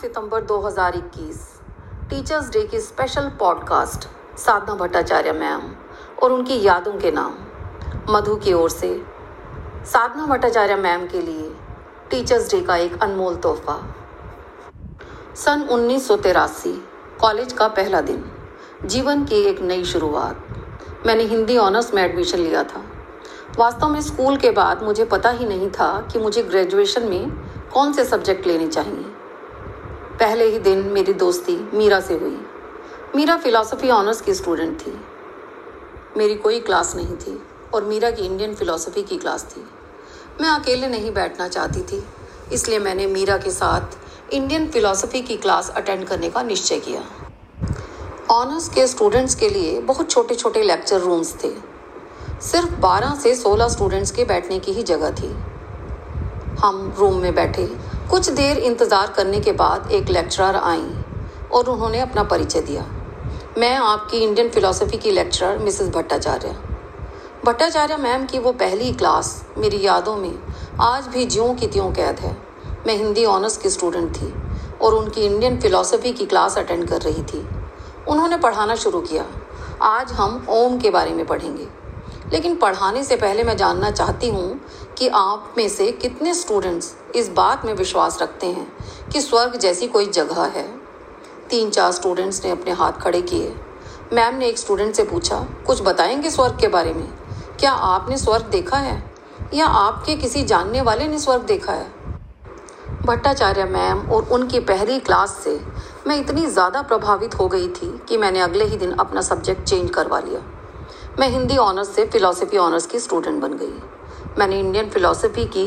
सितंबर 2021 teachers day की special podcast Sadhana Bhattacharya ma'am और उनकी यादों के नाम। मधु की ओर से, साधना भट्टाचार्य मैम के लिए टीचर्स डे का एक अनमोल तोहफा। सन उन्नीस कॉलेज का पहला दिन। जीवन की एक नई शुरुआत। मैंने हिंदी ऑनर्स में एडमिशन लिया था। वास्तव में स्कूल के बाद मुझे पता ही नहीं था कि मुझे ग्रेजुएशन में कौन से सब्जेक्ट लेने चाहिए। पहले ही दिन मेरी दोस्ती मीरा से हुई। मीरा फिलॉसफी ऑनर्स की स्टूडेंट थी। मेरी कोई क्लास नहीं थी और मीरा की इंडियन फिलॉसफी की क्लास थी। मैं अकेले नहीं बैठना चाहती थी, इसलिए मैंने मीरा के साथ इंडियन फिलॉसफी की क्लास अटेंड करने का निश्चय किया। ऑनर्स के स्टूडेंट्स के लिए बहुत छोटे छोटे लेक्चर रूम्स थे। सिर्फ़ 12 से 16 स्टूडेंट्स के बैठने की ही जगह थी। हम रूम में बैठे कुछ देर इंतज़ार करने के बाद एक लेक्चरर आई और उन्होंने अपना परिचय दिया। मैं आपकी इंडियन फिलॉसफी की lecturer Mrs Bhattacharya Bhattacharya ma'am की वो पहली क्लास मेरी यादों में, आज भी ज्यों की त्यों कैद है। मैं हिंदी ऑनर्स की स्टूडेंट थी और उनकी इंडियन फ़िलासफ़ी की क्लास अटेंड कर रही थी। उन्होंने पढ़ाना शुरू किया। आज हम ओम के बारे में पढ़ेंगे। लेकिन पढ़ाने से पहले मैं जानना चाहती हूँ कि आप में से कितने स्टूडेंट्स इस बात में विश्वास रखते हैं कि स्वर्ग जैसी कोई जगह है। तीन चार स्टूडेंट्स ने अपने हाथ खड़े किए। मैम ने एक स्टूडेंट से पूछा, कुछ बताएँगे स्वर्ग के बारे में? क्या आपने स्वर्ग देखा है? या आपके किसी जानने वाले ने स्वर्ग देखा है? भट्टाचार्य मैम और उनकी पहली क्लास से मैं इतनी ज़्यादा प्रभावित हो गई थी कि मैंने अगले ही दिन अपना सब्जेक्ट चेंज करवा लिया। मैं हिंदी ऑनर्स से फ़िलासफ़ी ऑनर्स की स्टूडेंट बन गई। मैंने इंडियन फ़िलासफ़ी की।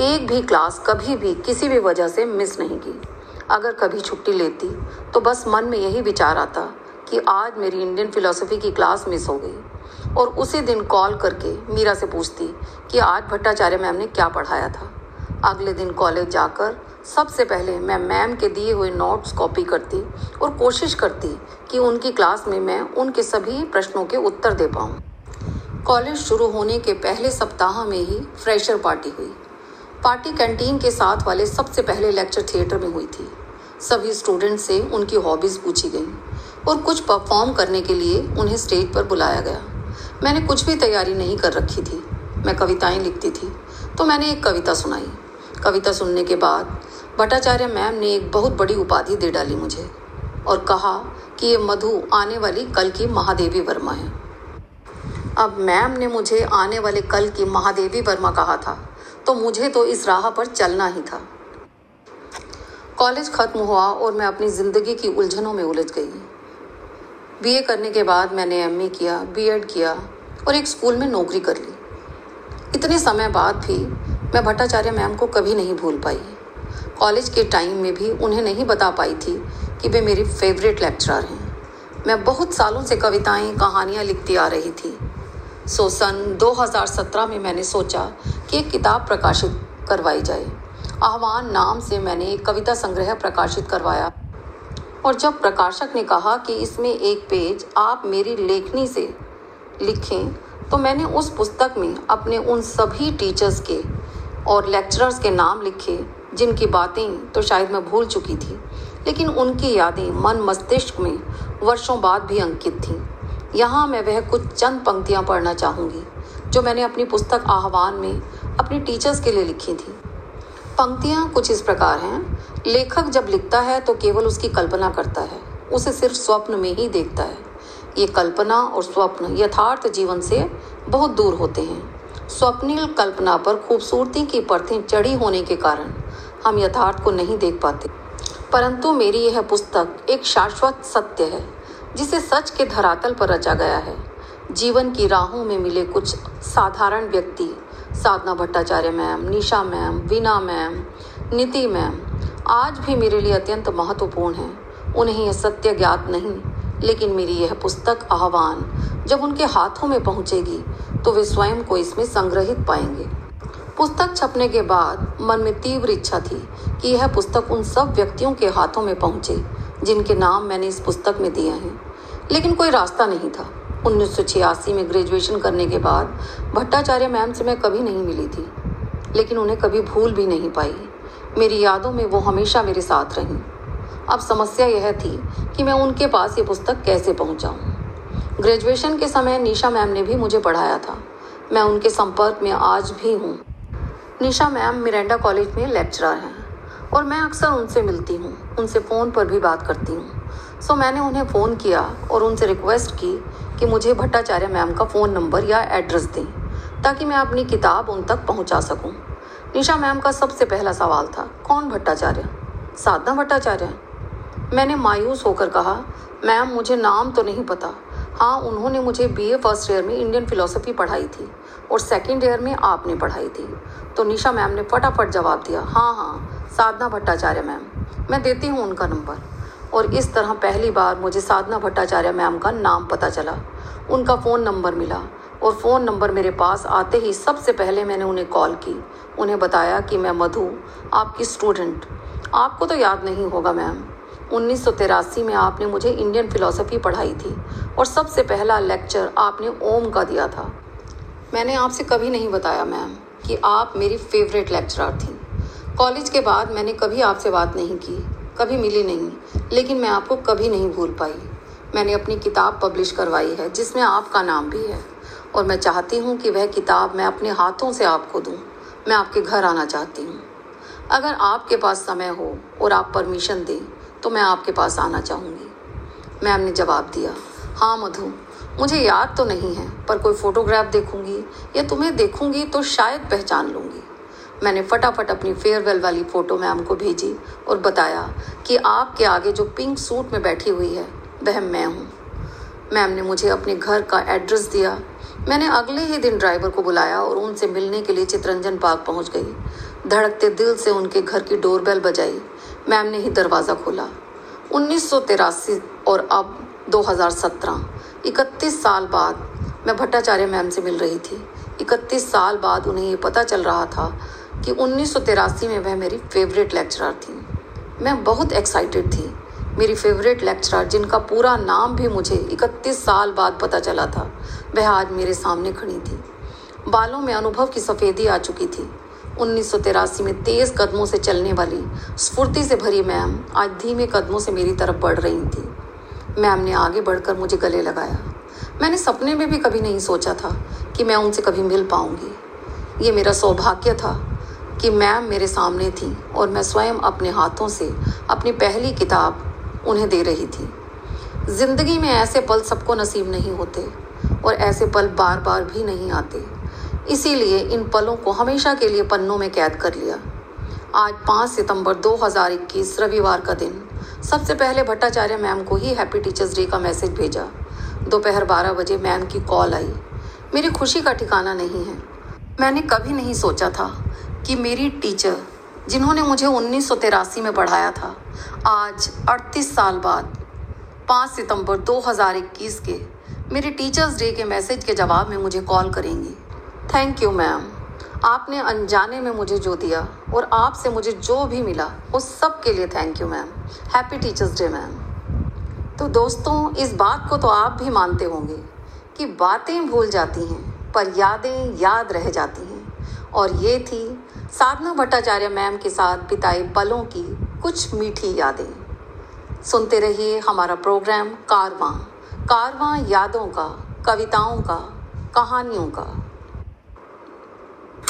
एक भी क्लास कभी भी किसी भी वजह से मिस नहीं की। अगर कभी छुट्टी लेती तो बस मन में यही विचार आता कि आज मेरी इंडियन फ़िलासफ़ी की क्लास मिस हो गई। और उसी दिन कॉल करके मीरा से पूछती कि आज भट्टाचार्य मैम ने क्या पढ़ाया था। अगले दिन कॉलेज जाकर सबसे पहले मैं मैम के दिए हुए नोट्स कॉपी करती और कोशिश करती कि उनकी क्लास में मैं उनके सभी प्रश्नों के उत्तर दे पाऊँ। कॉलेज शुरू होने के पहले सप्ताह में ही फ्रेशर पार्टी हुई। पार्टी कैंटीन के साथ वाले सबसे पहले लेक्चर थिएटर में हुई थी। सभी स्टूडेंट से उनकी हॉबीज़ पूछी गई और कुछ परफॉर्म करने के लिए उन्हें स्टेज पर बुलाया गया। मैंने कुछ भी तैयारी नहीं कर रखी थी। मैं कविताएँ लिखती थी। तो मैंने एक कविता सुनाई। कविता सुनने के बाद भट्टाचार्य मैम ने एक बहुत बड़ी उपाधि दे डाली मुझे और कहा कि ये मधु आने वाली कल की महादेवी वर्मा है। अब मैम ने मुझे आने वाले कल की महादेवी वर्मा कहा था तो मुझे तो इस राह पर चलना ही था। कॉलेज खत्म हुआ और मैं अपनी ज़िंदगी की उलझनों में उलझ गई। बीए करने के बाद मैंने एमए किया बीएड किया और एक स्कूल में नौकरी कर ली। इतने समय बाद भी मैं भट्टाचार्य मैम को कभी नहीं भूल पाई। कॉलेज के टाइम में भी उन्हें नहीं बता पाई थी कि वे मेरी फेवरेट लेक्चरर हैं। मैं बहुत सालों से कविताएँ, कहानियाँ लिखती आ रही थी। सो सन 2017 में मैंने सोचा कि एक किताब प्रकाशित करवाई जाए। आह्वान नाम से मैंने एक कविता संग्रह प्रकाशित करवाया। और जब प्रकाशक ने कहा कि इसमें एक पेज आप मेरी लेखनी से लिखें तो मैंने उस पुस्तक में अपने उन सभी टीचर्स के और लेक्चरर्स के नाम लिखे जिनकी बातें तो शायद मैं भूल चुकी थी, लेकिन उनकी यादें मन मस्तिष्क में वर्षों बाद भी अंकित थीं। यहाँ मैं वह कुछ चंद पंक्तियाँ पढ़ना चाहूँगी, जो मैंने अपनी पुस्तक आह्वान में अपनी टीचर्स के लिए लिखी थी। पंक्तियाँ कुछ इस प्रकार हैं। लेखक जब लिखता है तो केवल उसकी कल्पना करता है, उसे सिर्फ़ स्वप्न में ही देखता है। ये कल्पना और स्वप्न यथार्थ जीवन से बहुत दूर होते हैं। स्वप्निल कल्पना पर खूबसूरती की परतें चढ़ी होने के कारण हम यथार्थ को नहीं देख पाते। परंतु मेरी यह पुस्तक एक शाश्वत सत्य है, जिसे सच के धरातल पर रचा गया है। जीवन की राहों में मिले कुछ साधारण व्यक्ति, Sadhana Bhattacharya ma'am, Nisha ma'am Veena ma'am, Niti ma'am, आज भी मेरे लिए अत्यंत महत्वपूर्ण है। उन्हें यह सत्य ज्ञात नहीं, लेकिन मेरी यह पुस्तक आह्वान, जब उनके हाथों में पहुंचेगी तो वे स्वयं को इसमें संग्रहित पाएँगे। पुस्तक छपने के बाद मन में तीव्र इच्छा थी कि यह पुस्तक उन सब व्यक्तियों के हाथों में पहुँचे, जिनके नाम मैंने इस पुस्तक में दिए हैं। लेकिन कोई रास्ता नहीं था। उन्नीस सौ छियासी में ग्रेजुएशन करने के बाद भट्टाचार्य मैम से मैं कभी नहीं मिली थी, लेकिन उन्हें कभी भूल भी नहीं पाई। मेरी यादों में वो हमेशा मेरे साथ रहीं। अब समस्या यह थी कि मैं उनके पास ये पुस्तक कैसे पहुंचाऊं। ग्रेजुएशन के समय निशा मैम ने भी मुझे पढ़ाया था। मैं उनके संपर्क में आज भी हूँ। निशा मैम मिरेंडा कॉलेज में लेक्चरर हैं और मैं अक्सर उनसे मिलती हूँ, उनसे फ़ोन पर भी बात करती हूँ। सो मैंने उन्हें फ़ोन किया और उनसे रिक्वेस्ट की कि मुझे भट्टाचार्य मैम का फ़ोन नंबर या एड्रेस दें, ताकि मैं अपनी किताब उन तक पहुँचा सकूँ। निशा मैम का सबसे पहला सवाल था, कौन भट्टाचार्य? साधना भट्टाचार्य। मैंने मायूस होकर कहा, मैम, मुझे नाम तो नहीं पता हाँ उन्होंने मुझे बीए फ़र्स्ट ईयर में इंडियन फिलोसफी पढ़ाई थी और सेकेंड ईयर में आपने पढ़ाई थी। तो निशा मैम ने फटाफट जवाब दिया हाँ हाँ साधना भट्टाचार्य मैम, मैं देती हूँ उनका नंबर। और इस तरह पहली बार मुझे साधना भट्टाचार्य मैम का नाम पता चला। उनका फ़ोन नंबर मिला और फ़ोन नंबर मेरे पास आते ही सबसे पहले मैंने उन्हें कॉल की। उन्हें बताया कि मैं मधु, आपकी स्टूडेंट आपको तो याद नहीं होगा मैम उन्नीस सौ तिरासी में आपने मुझे इंडियन फ़िलासफ़ी पढ़ाई थी और सबसे पहला लेक्चर आपने ओम का दिया था। मैंने आपसे कभी नहीं बताया मैम कि आप मेरी फेवरेट लेक्चरर थी। कॉलेज के बाद मैंने कभी आपसे बात नहीं की, कभी मिली नहीं, लेकिन मैं आपको कभी नहीं भूल पाई। मैंने अपनी किताब पब्लिश करवाई है, जिसमें आपका नाम भी है। और मैं चाहती हूँ कि वह किताब मैं अपने हाथों से आपको दूँ। मैं आपके घर आना चाहती हूँ। अगर आपके पास समय हो और आप परमिशन दें तो मैं आपके पास आना चाहूँगी। मैम ने जवाब दिया हाँ मधु, मुझे याद तो नहीं है, पर कोई फोटोग्राफ देखूँगी या तुम्हें देखूँगी तो शायद पहचान लूँगी। मैंने फटाफट अपनी फेयरवेल वाली फ़ोटो मैम को भेजी और बताया कि आपके आगे जो पिंक सूट में बैठी हुई है, वह मैं हूँ। मैम ने मुझे अपने घर का एड्रेस दिया। मैंने अगले ही दिन ड्राइवर को बुलाया और उनसे मिलने के लिए चित्रंजन पार्क पहुँच गई। धड़कते दिल से उनके घर की डोरबेल बजाई। मैम ने ही दरवाज़ा खोला। उन्नीस और अब 2017 इकतीस साल बाद मैं भट्टाचार्य मैम से मिल रही थी। इकतीस साल बाद उन्हें ये पता चल रहा था कि उन्नीस सौ तिरासी में वह मेरी फेवरेट लेक्चरर थी। मैं बहुत एक्साइटेड थी। मेरी फेवरेट लेक्चरर, जिनका पूरा नाम भी मुझे इकतीस साल बाद पता चला था, वह आज मेरे सामने खड़ी थी। बालों में अनुभव की सफ़ेदी आ चुकी थी। उन्नीस सौ तिरासी में तेज़ कदमों से चलने वाली स्फूर्ति से भरी मैम आज धीमे कदमों से मेरी तरफ़ बढ़ रही थी। मैम ने आगे बढ़कर मुझे गले लगाया। मैंने सपने में भी कभी नहीं सोचा था कि मैं उनसे कभी मिल पाऊँगी। ये मेरा सौभाग्य था कि मैम मेरे सामने थी और मैं स्वयं अपने हाथों से अपनी पहली किताब उन्हें दे रही थी। ज़िंदगी में ऐसे पल सबको नसीब नहीं होते और ऐसे पल बार बार भी नहीं आते। इसीलिए इन पलों को हमेशा के लिए पन्नों में कैद कर लिया। आज पाँच सितंबर 2021 रविवार का दिन। सबसे पहले भट्टाचार्य मैम को ही हैप्पी टीचर्स डे का मैसेज भेजा। दोपहर बारह बजे मैम की कॉल आई। मेरी खुशी का ठिकाना नहीं है। मैंने कभी नहीं सोचा था कि मेरी टीचर, जिन्होंने मुझे उन्नीस सौ तिरासी में पढ़ाया था, आज 38 साल बाद 5 सितंबर 2021 के मेरे टीचर्स डे के मैसेज के जवाब में मुझे कॉल करेंगी। थैंक यू मैम आपने अनजाने में मुझे जो दिया और आपसे मुझे जो भी मिला उस सब के लिए thank you ma'am happy teachers day ma'am तो दोस्तों, इस बात को तो आप भी मानते होंगे कि बातें भूल जाती हैं, पर यादें याद रह जाती हैं। और ये थी साधना भट्टाचार्य मैम के साथ बिताए पलों की कुछ मीठी यादें। सुनते रहिए हमारा प्रोग्राम कारवां। कारवां यादों का, कविताओं का, कहानियों का।